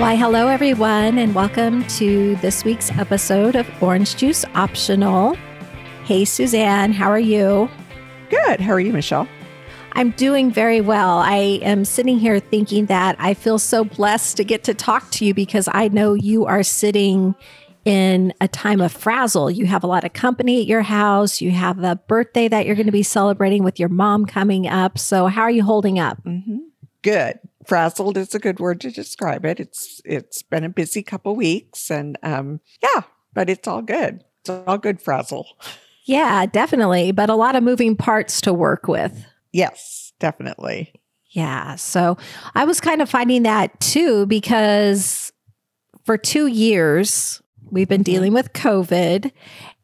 Why, hello, everyone, and welcome to this week's episode of Orange Juice Optional. Hey, Suzanne, how are you? Good. How are you, Michelle? I'm doing very well. I am sitting here thinking that I feel so blessed to get to talk to you because I know you are sitting in a time of frazzle. You have a lot of company at your house. You have a birthday that you're going to be celebrating with your mom coming up. So, how are you holding up? Mm-hmm. Good frazzled is a good word to describe it. It's it's been a busy couple weeks, and um, yeah, but it's all good. It's all good frazzle. Yeah, definitely, but a lot of moving parts to work with. Yes, definitely. Yeah, so I was kind of finding that too because for two years we've been mm-hmm. dealing with COVID,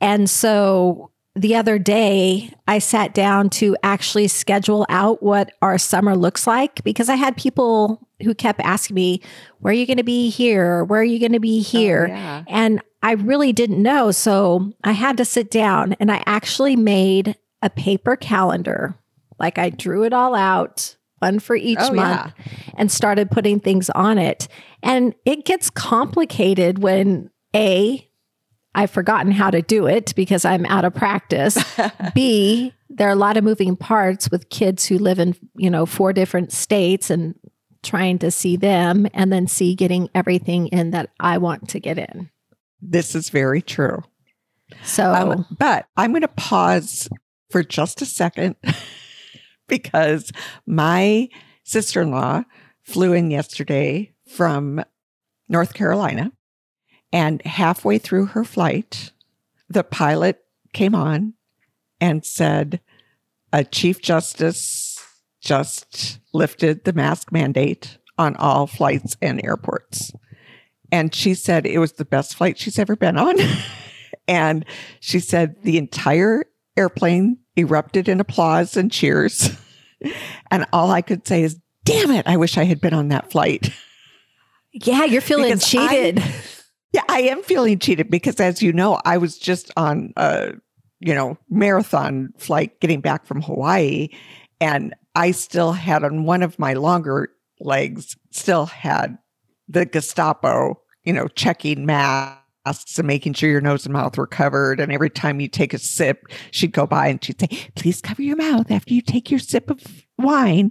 and so the other day, I sat down to actually schedule out what our summer looks like because I had people who kept asking me, Where are you going to be here? Where are you going to be oh, here? Oh, yeah. And I really didn't know. So I had to sit down and I actually made a paper calendar. Like I drew it all out, one for each oh, month, yeah. and started putting things on it. And it gets complicated when A, I've forgotten how to do it because I'm out of practice. B, there are a lot of moving parts with kids who live in, you know, four different states and trying to see them and then see getting everything in that I want to get in. This is very true. So, um, but I'm going to pause for just a second because my sister in law flew in yesterday from North Carolina and halfway through her flight, the pilot came on and said, a Chief Justice just lifted the mask mandate on all flights and airports. And she said it was the best flight she's ever been on. and she said the entire airplane erupted in applause and cheers. and all I could say is, damn it, I wish I had been on that flight. Yeah, you're feeling because cheated. I, I am feeling cheated because, as you know, I was just on a you know marathon flight getting back from Hawaii, and I still had on one of my longer legs still had the Gestapo, you know, checking masks and making sure your nose and mouth were covered. And every time you take a sip, she'd go by and she'd say, "Please cover your mouth after you take your sip of wine."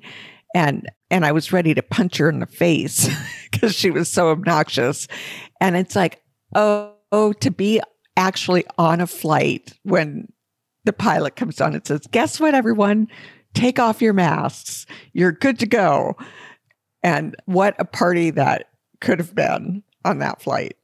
And and I was ready to punch her in the face because she was so obnoxious. And it's like, oh, oh, to be actually on a flight when the pilot comes on and says, guess what, everyone? Take off your masks. You're good to go. And what a party that could have been on that flight.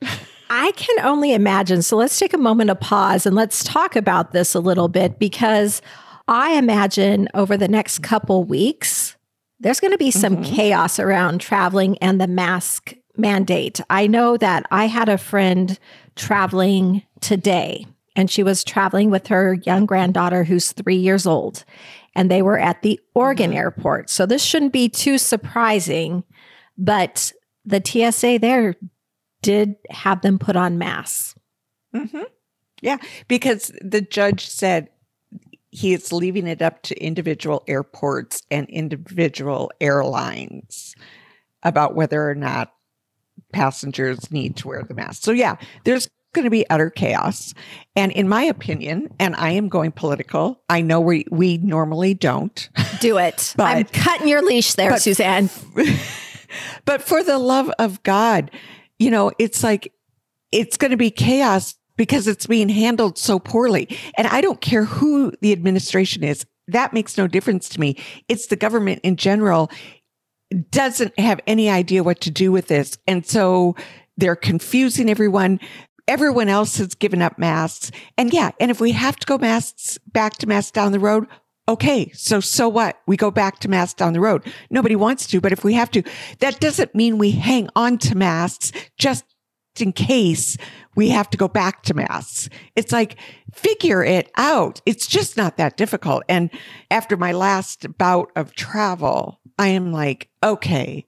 I can only imagine. So let's take a moment of pause and let's talk about this a little bit because I imagine over the next couple weeks, there's going to be some mm-hmm. chaos around traveling and the mask mandate. I know that I had a friend traveling today, and she was traveling with her young granddaughter who's three years old, and they were at the Oregon mm-hmm. airport. So this shouldn't be too surprising, but the TSA there did have them put on masks. Mm-hmm. Yeah, because the judge said he is leaving it up to individual airports and individual airlines about whether or not passengers need to wear the mask. So, yeah, there's going to be utter chaos. And in my opinion, and I am going political, I know we, we normally don't. Do it. but, I'm cutting your leash there, but, Suzanne. but for the love of God, you know, it's like, it's going to be chaos because it's being handled so poorly. And I don't care who the administration is. That makes no difference to me. It's the government in general doesn't have any idea what to do with this. And so they're confusing everyone. Everyone else has given up masks. And yeah, and if we have to go masks back to masks down the road, okay. So, so what? We go back to masks down the road. Nobody wants to, but if we have to, that doesn't mean we hang on to masks just in case we have to go back to masks. It's like, figure it out. It's just not that difficult. And after my last bout of travel, I am like, okay,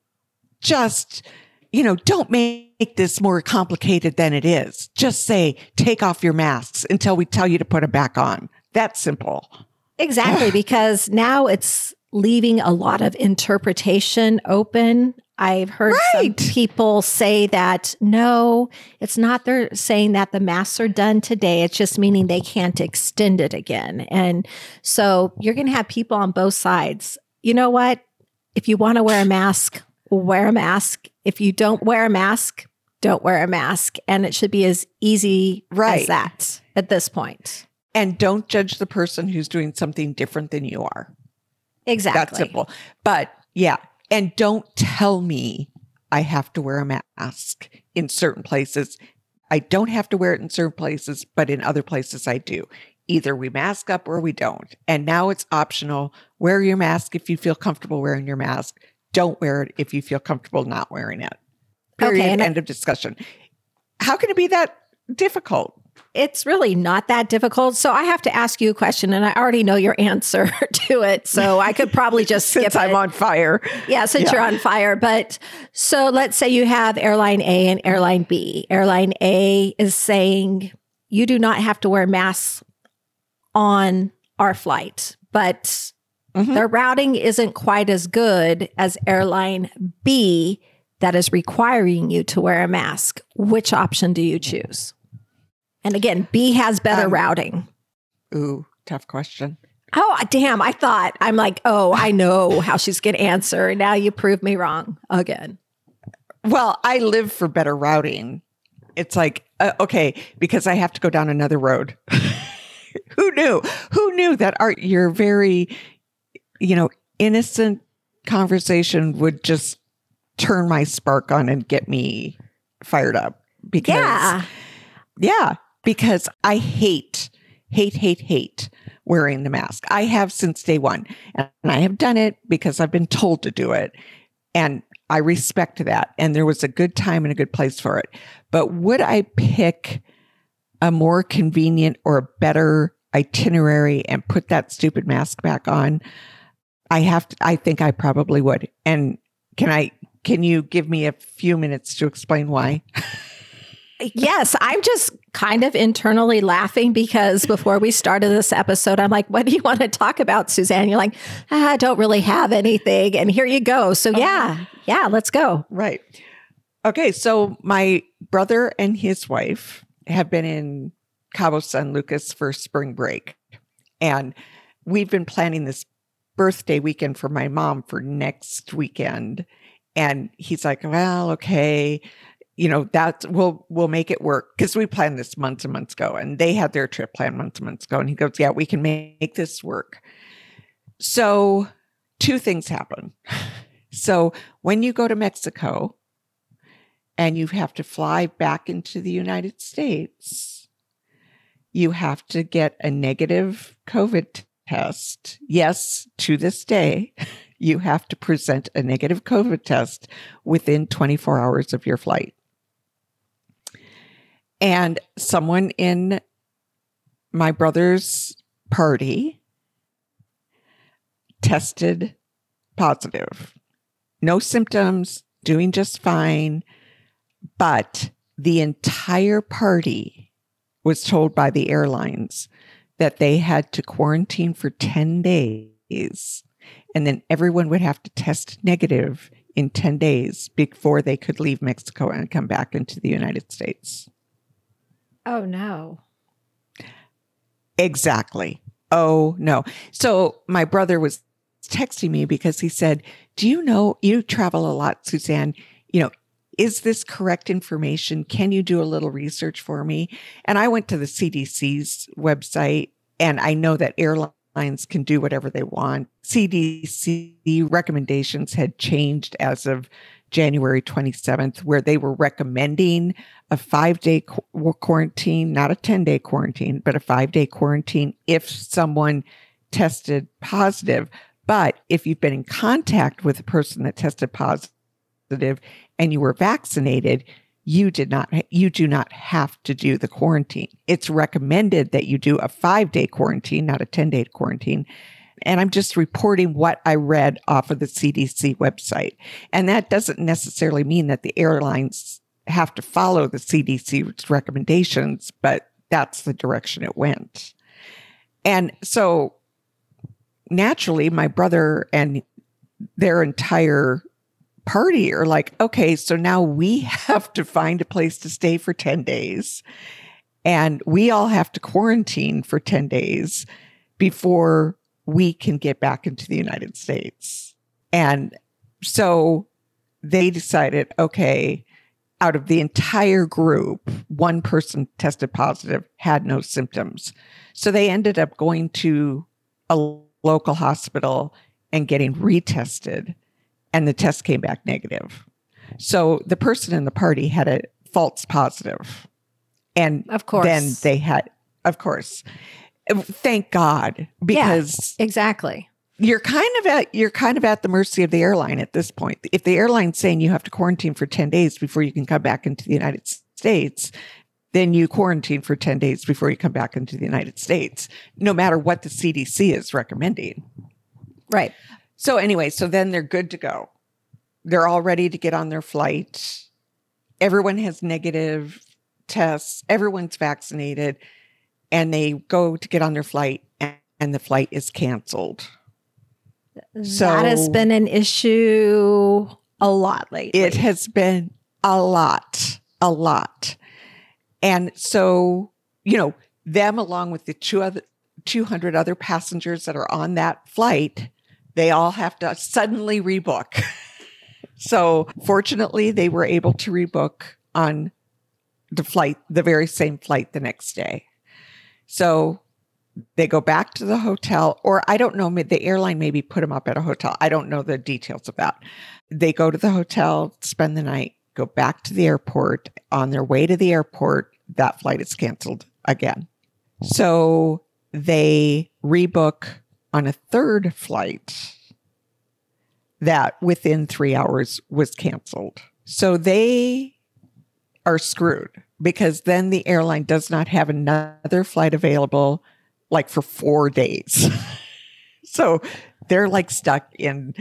just, you know, don't make this more complicated than it is. Just say, take off your masks until we tell you to put them back on. That's simple. Exactly. because now it's leaving a lot of interpretation open I've heard right. some people say that no, it's not they're saying that the masks are done today. It's just meaning they can't extend it again. And so you're going to have people on both sides. You know what? If you want to wear a mask, wear a mask. If you don't wear a mask, don't wear a mask. And it should be as easy right. as that at this point. And don't judge the person who's doing something different than you are. Exactly. That's simple. But yeah, and don't tell me I have to wear a mask in certain places. I don't have to wear it in certain places, but in other places I do. Either we mask up or we don't. And now it's optional. Wear your mask if you feel comfortable wearing your mask. Don't wear it if you feel comfortable not wearing it. Period. Okay, end I- of discussion. How can it be that difficult? it's really not that difficult. So I have to ask you a question, and I already know your answer to it. So I could probably just skip since I'm it. on fire. Yeah, since yeah. you're on fire. But so let's say you have airline A and airline B. Airline A is saying you do not have to wear masks on our flight, but mm-hmm. their routing isn't quite as good as airline B that is requiring you to wear a mask. Which option do you choose? And again, B has better um, routing. Ooh, tough question. Oh, damn. I thought, I'm like, oh, I know how she's going to answer. Now you prove me wrong again. Well, I live for better routing. It's like, uh, okay, because I have to go down another road. Who knew? Who knew that art, your very, you know, innocent conversation would just turn my spark on and get me fired up? Because, yeah. Yeah because I hate, hate, hate, hate wearing the mask. I have since day one, and I have done it because I've been told to do it. And I respect that. And there was a good time and a good place for it. But would I pick a more convenient or a better itinerary and put that stupid mask back on? I have to, I think I probably would. And can I, can you give me a few minutes to explain why? yes, I'm just kind of internally laughing because before we started this episode, I'm like, what do you want to talk about, Suzanne? You're like, ah, I don't really have anything. And here you go. So, yeah, yeah, let's go. Right. Okay. So, my brother and his wife have been in Cabo San Lucas for spring break. And we've been planning this birthday weekend for my mom for next weekend. And he's like, well, okay you know that we'll we'll make it work because we planned this months and months ago and they had their trip planned months and months ago and he goes yeah we can make this work so two things happen so when you go to mexico and you have to fly back into the united states you have to get a negative covid test yes to this day you have to present a negative covid test within 24 hours of your flight and someone in my brother's party tested positive. No symptoms, doing just fine. But the entire party was told by the airlines that they had to quarantine for 10 days. And then everyone would have to test negative in 10 days before they could leave Mexico and come back into the United States. Oh, no. Exactly. Oh, no. So my brother was texting me because he said, Do you know you travel a lot, Suzanne? You know, is this correct information? Can you do a little research for me? And I went to the CDC's website and I know that airlines can do whatever they want. CDC recommendations had changed as of January 27th, where they were recommending a five day qu- quarantine, not a 10 day quarantine, but a five day quarantine if someone tested positive. But if you've been in contact with a person that tested positive and you were vaccinated, you did not you do not have to do the quarantine. It's recommended that you do a 5-day quarantine, not a 10-day quarantine. And I'm just reporting what I read off of the CDC website. And that doesn't necessarily mean that the airlines have to follow the CDC's recommendations, but that's the direction it went. And so naturally, my brother and their entire party are like, okay, so now we have to find a place to stay for 10 days. And we all have to quarantine for 10 days before we can get back into the United States. And so they decided, okay, out of the entire group, one person tested positive, had no symptoms. So they ended up going to a local hospital and getting retested, and the test came back negative. So the person in the party had a false positive. And Of course. then they had, of course, thank God, because Exactly. you're kind of at you're kind of at the mercy of the airline at this point. If the airline's saying you have to quarantine for 10 days before you can come back into the United States, then you quarantine for 10 days before you come back into the United States, no matter what the CDC is recommending. Right. So anyway, so then they're good to go. They're all ready to get on their flight. Everyone has negative tests. Everyone's vaccinated and they go to get on their flight and, and the flight is canceled. So- that has been an issue a lot lately. It has been a lot, a lot. And so, you know, them along with the two other 200 other passengers that are on that flight, they all have to suddenly rebook. so, fortunately, they were able to rebook on the flight, the very same flight the next day. So, they go back to the hotel, or I don't know, the airline maybe put them up at a hotel. I don't know the details that. They go to the hotel, spend the night, go back to the airport. On their way to the airport, that flight is canceled again. So they rebook on a third flight that within three hours was canceled. So they are screwed because then the airline does not have another flight available like for four days. so they're like stuck in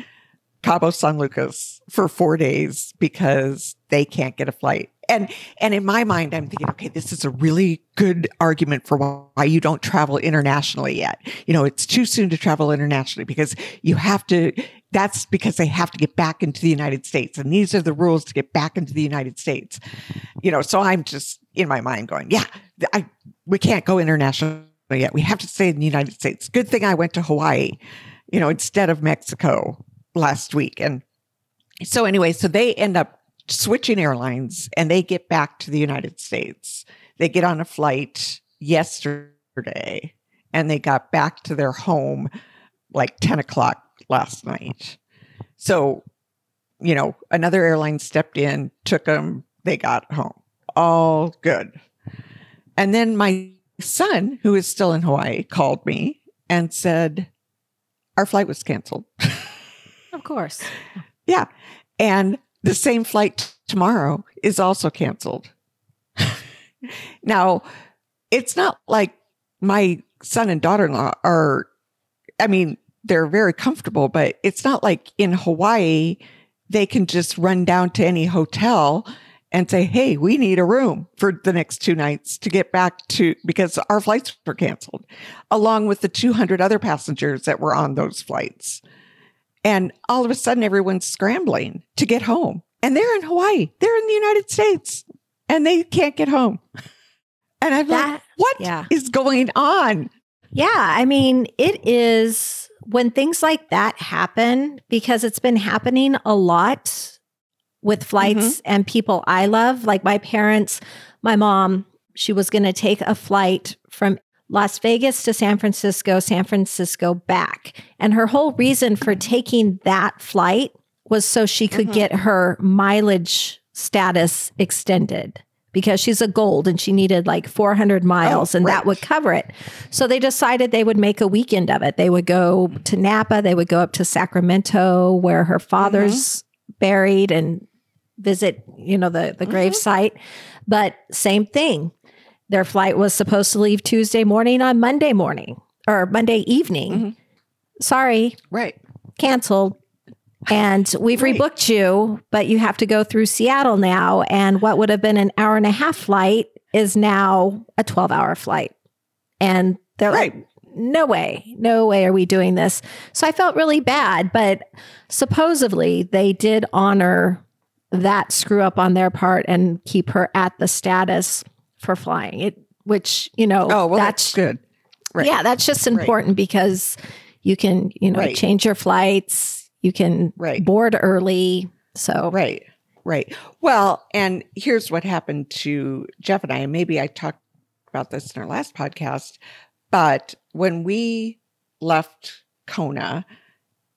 Cabo San Lucas for four days because they can't get a flight. And and in my mind, I'm thinking, okay, this is a really good argument for why you don't travel internationally yet. You know, it's too soon to travel internationally because you have to. That's because they have to get back into the United States, and these are the rules to get back into the United States. You know, so I'm just in my mind going, yeah, I we can't go international yet. We have to stay in the United States. Good thing I went to Hawaii, you know, instead of Mexico last week. And so anyway, so they end up switching airlines and they get back to the United States. They get on a flight yesterday and they got back to their home like 10 o'clock last night. So, you know, another airline stepped in, took them, they got home. All good. And then my son, who is still in Hawaii, called me and said, Our flight was canceled. Of course. Yeah. And the same flight t- tomorrow is also canceled. now, it's not like my son and daughter in law are, I mean, they're very comfortable, but it's not like in Hawaii, they can just run down to any hotel and say, Hey, we need a room for the next two nights to get back to, because our flights were canceled, along with the 200 other passengers that were on those flights. And all of a sudden, everyone's scrambling to get home. And they're in Hawaii, they're in the United States, and they can't get home. And I'm like, That- what is yeah. going on? Yeah, I mean, it is when things like that happen because it's been happening a lot with flights mm-hmm. and people I love. Like my parents, my mom, she was going to take a flight from Las Vegas to San Francisco, San Francisco back. And her whole reason for taking that flight was so she could Mhm. get her mileage status extended because she's a gold and she needed like 400 miles and that would cover it. So they decided they would make a weekend of it. They would go to Napa, they would go up to Sacramento where her father's buried and visit, you know, the the grave site. But same thing. Their flight was supposed to leave Tuesday morning on Monday morning or Monday evening. Mhm. Sorry, Right. canceled. And we've Right. rebooked you, but you have to go through Seattle now. And what would have been an hour and a half flight is now a 12 hour flight. And they're Right. like, no way, no way are we doing this. So I felt really bad, but supposedly they did honor that screw up on their part and keep her at the status for flying it, which, you know, oh, well, that's, that's good. Right. Yeah, that's just important right. because you can, you know, right. change your flights, you can board early. So, right. Right. Well, and here's what happened to Jeff and I, and maybe I talked about this in our last podcast, but when we left Kona,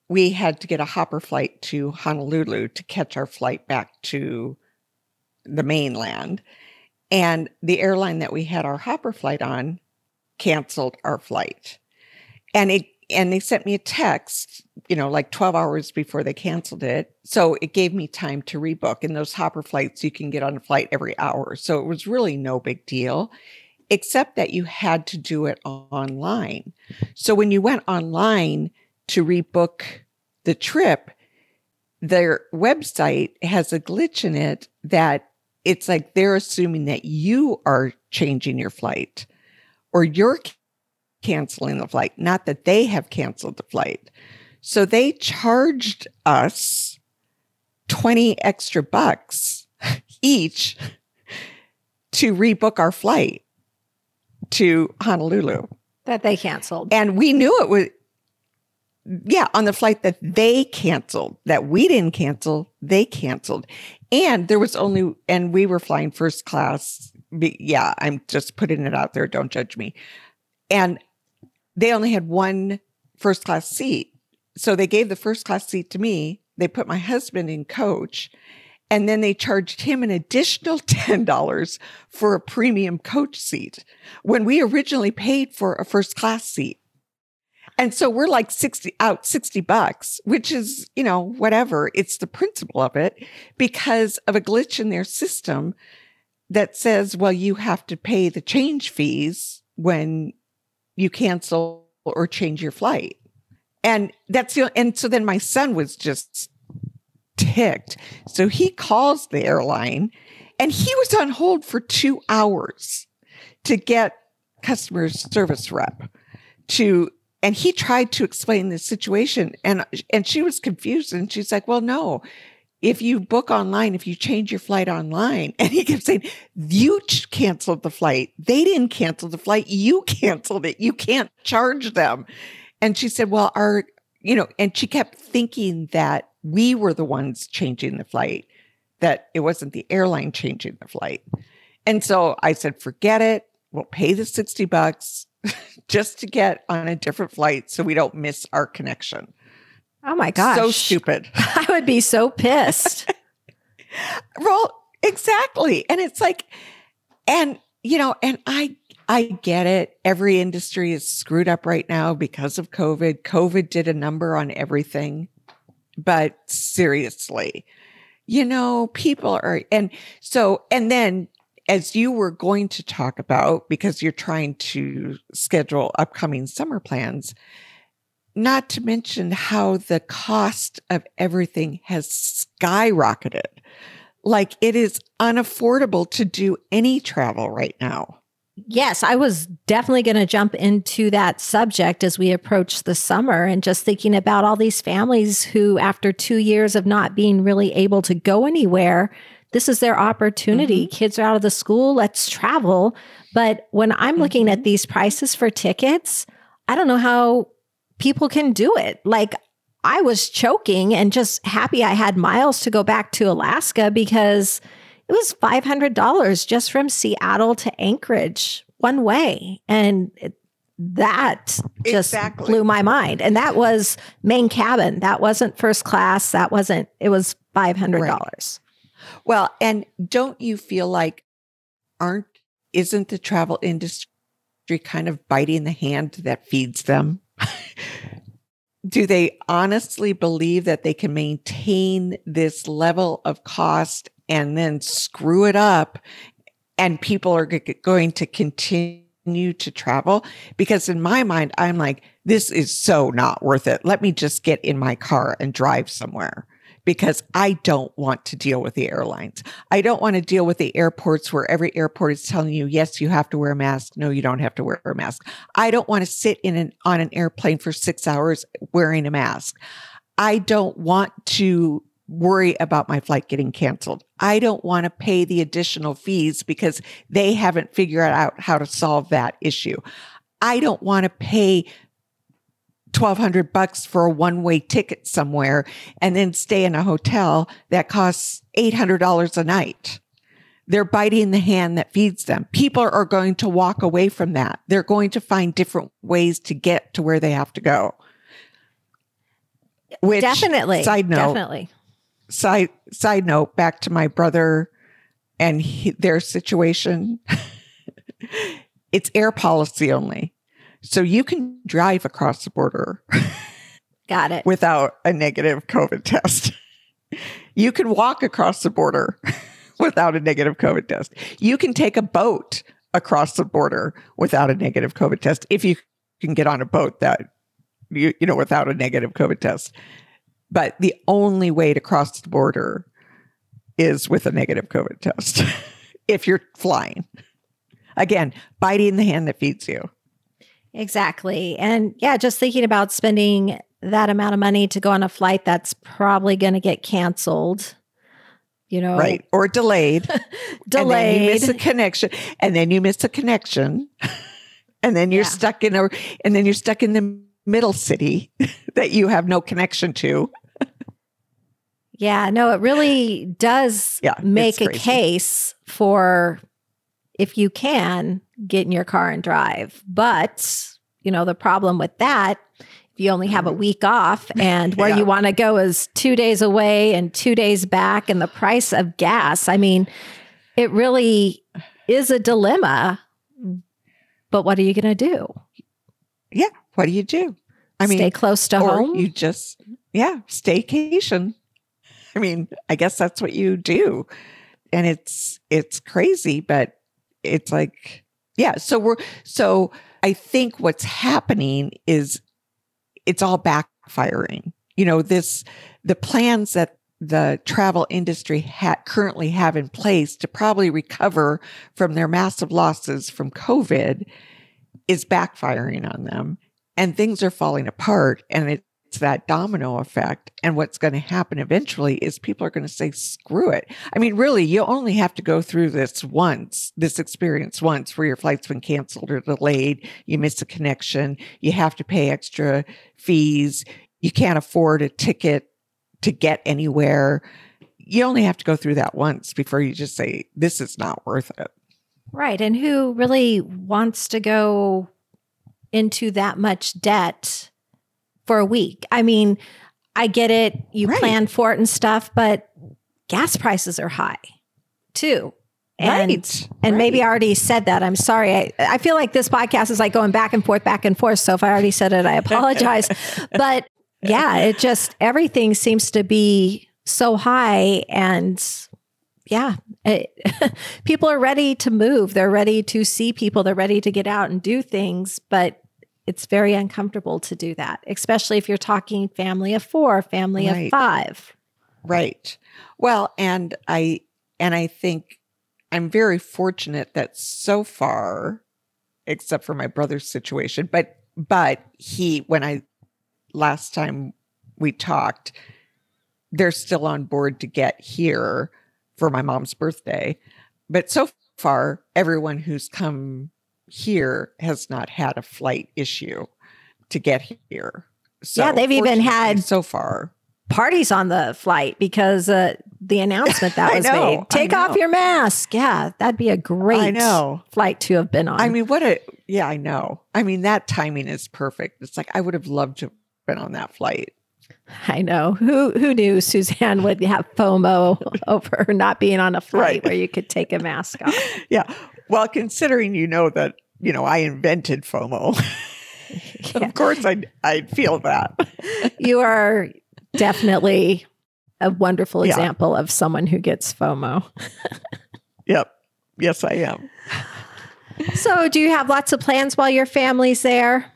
we had to get a hopper flight to Honolulu to catch our flight back to the mainland. And the airline that we had our hopper flight on canceled our flight. And it and they sent me a text, you know, like 12 hours before they canceled it. So it gave me time to rebook. And those hopper flights, you can get on a flight every hour. So it was really no big deal, except that you had to do it online. So when you went online to rebook the trip, their website has a glitch in it that it's like they're assuming that you are changing your flight or you're canceling the flight, not that they have canceled the flight. So they charged us 20 extra bucks each to rebook our flight to Honolulu. That they canceled. And we knew it was, yeah, on the flight that they canceled, that we didn't cancel, they canceled. And there was only, and we were flying first class yeah, I'm just putting it out there. Don't judge me. And they only had one first class seat. So they gave the first class seat to me. They put my husband in coach and then they charged him an additional $10 for a premium coach seat when we originally paid for a first class seat. And so we're like 60 out 60 bucks, which is, you know, whatever. It's the principle of it because of a glitch in their system that says, well, you have to pay the change fees when you cancel or change your flight. And that's the, and so then my son was just ticked. So he calls the airline and he was on hold for two hours to get customer service rep to and he tried to explain the situation and and she was confused and she's like well no if you book online, if you change your flight online, and he kept saying, you canceled the flight. They didn't cancel the flight. You canceled it. You can't charge them. And she said, well, our, you know, and she kept thinking that we were the ones changing the flight, that it wasn't the airline changing the flight. And so I said, forget it. We'll pay the 60 bucks just to get on a different flight so we don't miss our connection. Oh my gosh. So stupid. I would be so pissed. well, exactly. And it's like, and, you know, and I, I get it. Every industry is screwed up right now because of COVID. COVID did a number on everything. But seriously, you know, people are, and so, and then as you were going to talk about, because you're trying to schedule upcoming summer plans, not to mention how the cost of everything has skyrocketed. Like it is unaffordable to do any travel right now. Yes, I was definitely going to jump into that subject as we approach the summer and just thinking about all these families who, after two years of not being really able to go anywhere, this is their opportunity. Mm-hmm. Kids are out of the school, let's travel. But when I'm looking at mm-hmm. these prices for tickets, I don't know how people can do it. Like I was choking and just happy I had miles to go back to Alaska because it was $500 just from Seattle to Anchorage one way. And that just exactly. blew my mind. And that was main cabin. That wasn't first class. That wasn't, it was $500. Right. Well, and don't you feel like aren't, isn't the travel industry kind of biting the hand that feeds them? do they honestly believe that they can maintain this level of cost and then screw it up and people are g- going to continue to travel? Because in my mind, I'm like, this is so not worth it. Let me just get in my car and drive somewhere because I don't want to deal with the airlines. I don't want to deal with the airports where every airport is telling you, yes, you have to wear a mask. No, you don't have to wear a mask. I don't want to sit in an, on an airplane for six hours wearing a mask. I don't want to worry about my flight getting canceled. I don't want to pay the additional fees because they haven't figured out how to solve that issue. I don't want to pay 1200 bucks for a one-way ticket somewhere and then stay in a hotel that costs $800 a night. They're biting the hand that feeds them. People are going to walk away from that. They're going to find different ways to get to where they have to go. Which, definitely. Side note. Definitely. Side side note. Back to my brother and he, their situation. it's air policy only, so you can drive across the border. Got it. Without a negative COVID test, you can walk across the border without a negative COVID test. You can take a boat across the border without a negative COVID test if you can get on a boat that you, you know, without a negative COVID test. But the only way to cross the border is with a negative COVID test if you're flying. Again, biting the hand that feeds you. Exactly. And yeah, just thinking about spending that amount of money to go on a flight that's probably going to get canceled. You know, right or delayed, delayed. you miss a connection, and then you miss a connection, and then you're yeah. stuck in a, and then you're stuck in the middle city that you have no connection to. yeah, no, it really does yeah, make a case for if you can get in your car and drive. But, you know, the problem with that, if you only have a mm-hmm. week off and where yeah. you want to go is two days away and two days back, and the price of gas, I mean, it really is a dilemma. But what are you going to do? Yeah. What do you do? I mean, stay close to home. You just, yeah, staycation. I mean, I guess that's what you do. And it's, it's crazy, but it's like, yeah. So we're, so I think what's happening is it's all backfiring. You know, this, the plans that the travel industry ha- currently have in place to probably recover from their massive losses from COVID is backfiring on them and things are falling apart and it's that domino effect. And what's going to happen eventually is people are going to say, screw it. I mean, really, you only have to go through this once, this experience once where your flight's been canceled or delayed. You miss a connection. You have to pay extra fees. You can't afford a ticket to get anywhere. You only have to go through that once before you just say, this is not worth it. Right. And who really wants to go into that much debt for a week. I mean, I get it. You right. plan for it and stuff, but gas prices are high too. And, right. and right. maybe I already said that. I'm sorry. I, I feel like this podcast is like going back and forth, back and forth. So if I already said it, I apologize. but yeah, it just, everything seems to be so high. And yeah, it, people are ready to move. They're ready to see people. They're ready to get out and do things. But it's very uncomfortable to do that, especially if you're talking family of four, family right. of five. Right. Well, and I and I think I'm very fortunate that so far, except for my brother's situation, but but he when I last time we talked, they're still on board to get here for my mom's birthday. But so far, everyone who's come here has not had a flight issue to get here. So yeah, they've even had so far parties on the flight because uh, the announcement that was know, made. Take off your mask. Yeah, that'd be a great I know. flight to have been on. I mean, what a yeah, I know. I mean, that timing is perfect. It's like I would have loved to have been on that flight. I know. Who who knew Suzanne would have FOMO over not being on a flight right. where you could take a mask off? Yeah. Well, considering you know that, you know, I invented FOMO. yeah. Of course I'd I'd feel that. you are definitely a wonderful example yeah. of someone who gets FOMO. yep. Yes, I am. So, do you have lots of plans while your family's there?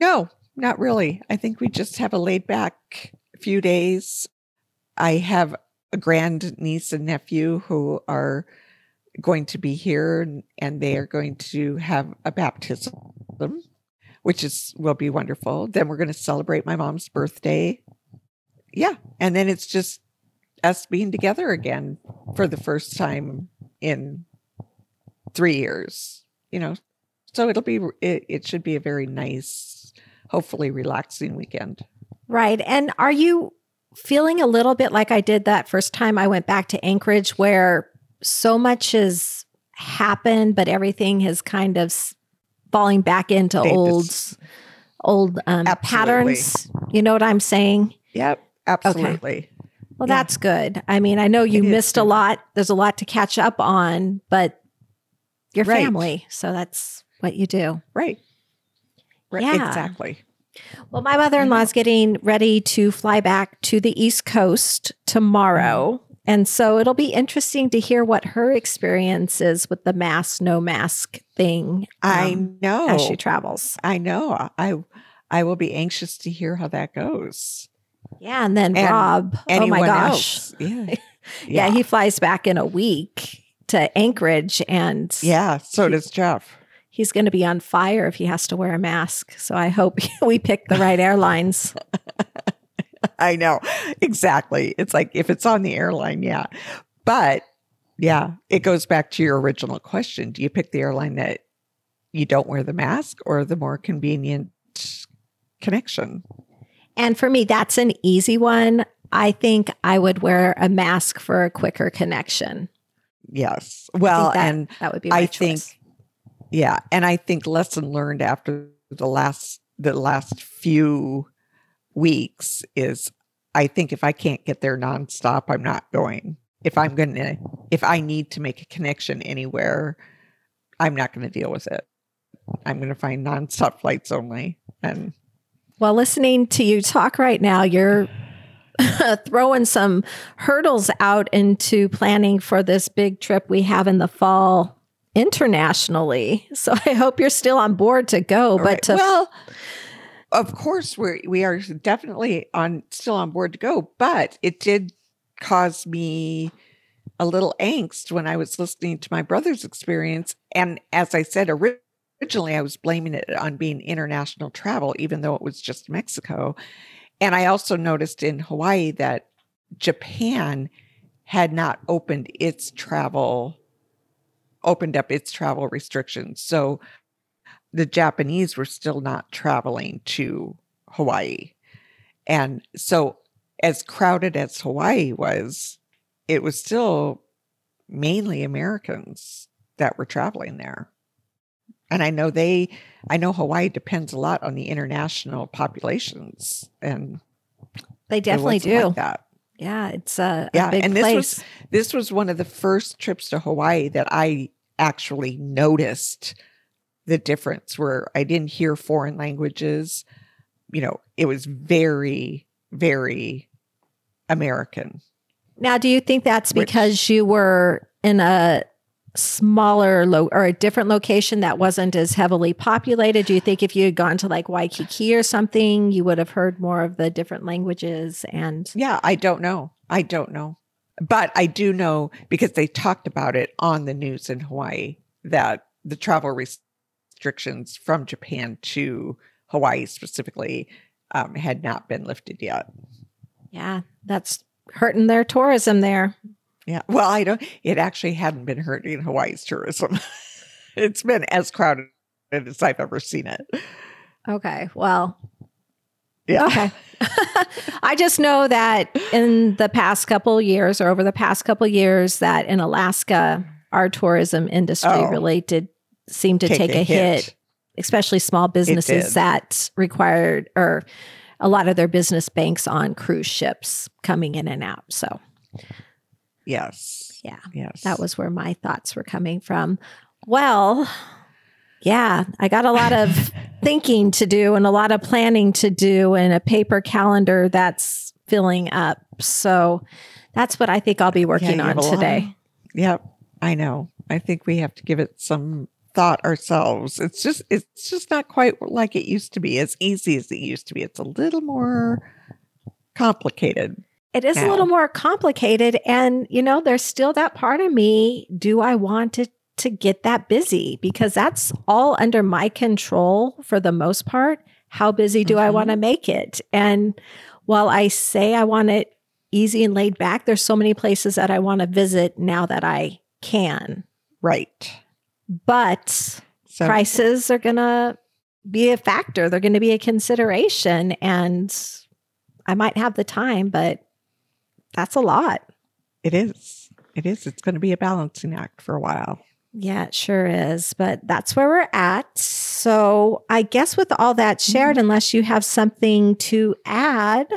No, not really. I think we just have a laid back few days. I have a grand niece and nephew who are going to be here and, and they are going to have a baptism, which is will be wonderful. Then we're going to celebrate my mom's birthday. Yeah. And then it's just us being together again for the first time in three years, you know. So it'll be it, it should be a very nice, hopefully relaxing weekend. Right. And are you feeling a little bit like I did that first time I went back to Anchorage where so much has happened, but everything has kind of falling back into old, old um, patterns. You know what I'm saying? Yep, absolutely. Okay. Well, yeah. that's good. I mean, I know you missed a lot. There's a lot to catch up on, but your right. family. So that's what you do. Right. Right. Yeah. Exactly. Well, my mother in law is getting ready to fly back to the East Coast tomorrow. And so it'll be interesting to hear what her experience is with the mask, no mask thing. Um, I know. As she travels. I know. I I will be anxious to hear how that goes. Yeah. And then and Rob, oh my gosh. Yeah. yeah. yeah. He flies back in a week to Anchorage and Yeah, so he, does Jeff he's going to be on fire if he has to wear a mask. So I hope we pick the right airlines. I know. Exactly. It's like if it's on the airline, yeah. But yeah, it goes back to your original question. Do you pick the airline that you don't wear the mask or the more convenient connection? And for me, that's an easy one. I think I would wear a mask for a quicker connection. Yes. Well, that, and that would be I choice. think yeah, and I think lesson learned after the last the last few weeks is I think if I can't get there nonstop, I'm not going. If I'm going to if I need to make a connection anywhere, I'm not going to deal with it. I'm going to find nonstop flights only. And well, listening to you talk right now, you're throwing some hurdles out into planning for this big trip we have in the fall internationally. So I hope you're still on board to go. All but right. to well, of course we're we are definitely on still on board to go. But it did cause me a little angst when I was listening to my brother's experience. And as I said originally, I was blaming it on being international travel, even though it was just Mexico. And I also noticed in Hawaii that Japan had not opened its travel opened up its travel restrictions. So the Japanese were still not traveling to Hawaii. And so, as crowded as Hawaii was, it was still mainly Americans that were traveling there. And I know they, I know Hawaii depends a lot on the international populations, and they definitely do like that. Yeah, it's a, yeah, a and this was this was one of the first trips to Hawaii that I actually noticed the difference where I didn't hear foreign languages. You know, it was very, very American. Now, do you think that's because you were in a smaller lo- or a different location that wasn't as heavily populated? Do you think if you had gone to like Waikiki or something, you would have heard more of the different languages and Yeah, I don't know. I don't know. But I do know because they talked about it on the news in Hawaii that the travel restrictions from Japan to Hawaii specifically um, had not been lifted yet. Yeah, that's hurting their tourism there. Yeah. Well, I don't, it actually hadn't been hurting Hawaii's tourism. it's been as crowded as I've ever seen it. Okay. Well, yeah. Okay. I just know that in the past couple years or over the past couple years that in Alaska our tourism industry oh, really seem to take, take a, a hit. hit. especially small businesses that required or a lot of their business banks on cruise ships coming in and out. So Yes. Yeah. Yes. That was where my thoughts were coming from. Well, yeah, I got a lot of thinking to do and a lot of planning to do and a paper calendar that's filling up. So that's what I think I'll be working yeah, on today. Yep, I know. I think we have to give it some thought ourselves. It's just it's just not quite like it used to be, as easy as it used to be. It's a little more complicated. It is a little more complicated. And, you know, there's still that part of me. Do I want to, to get that busy? Because that's all under my control for the most part. How busy do I Mhm. want to make it? And while I say I want it easy and laid back, there's so many places that I want to visit now that I can. Right. But So prices are going to be a factor. They're going to be a consideration. And I might have the time, but that's a lot. it is. It is. It's going to be a balancing act for a while. Yeah, it sure is. But that's where we're at. So I guess with all that shared, Mm-hmm. unless you have something to add,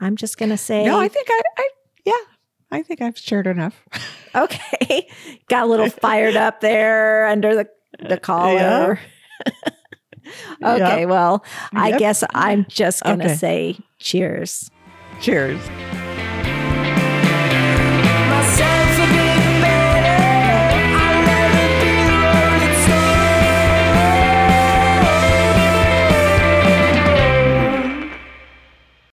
I'm just going to say, No, I think I, I, yeah, I think I've shared enough. okay, got a little fired up there under the, the collar. okay, well, I Yep. guess I'm just going to Okay. say cheers. Cheers.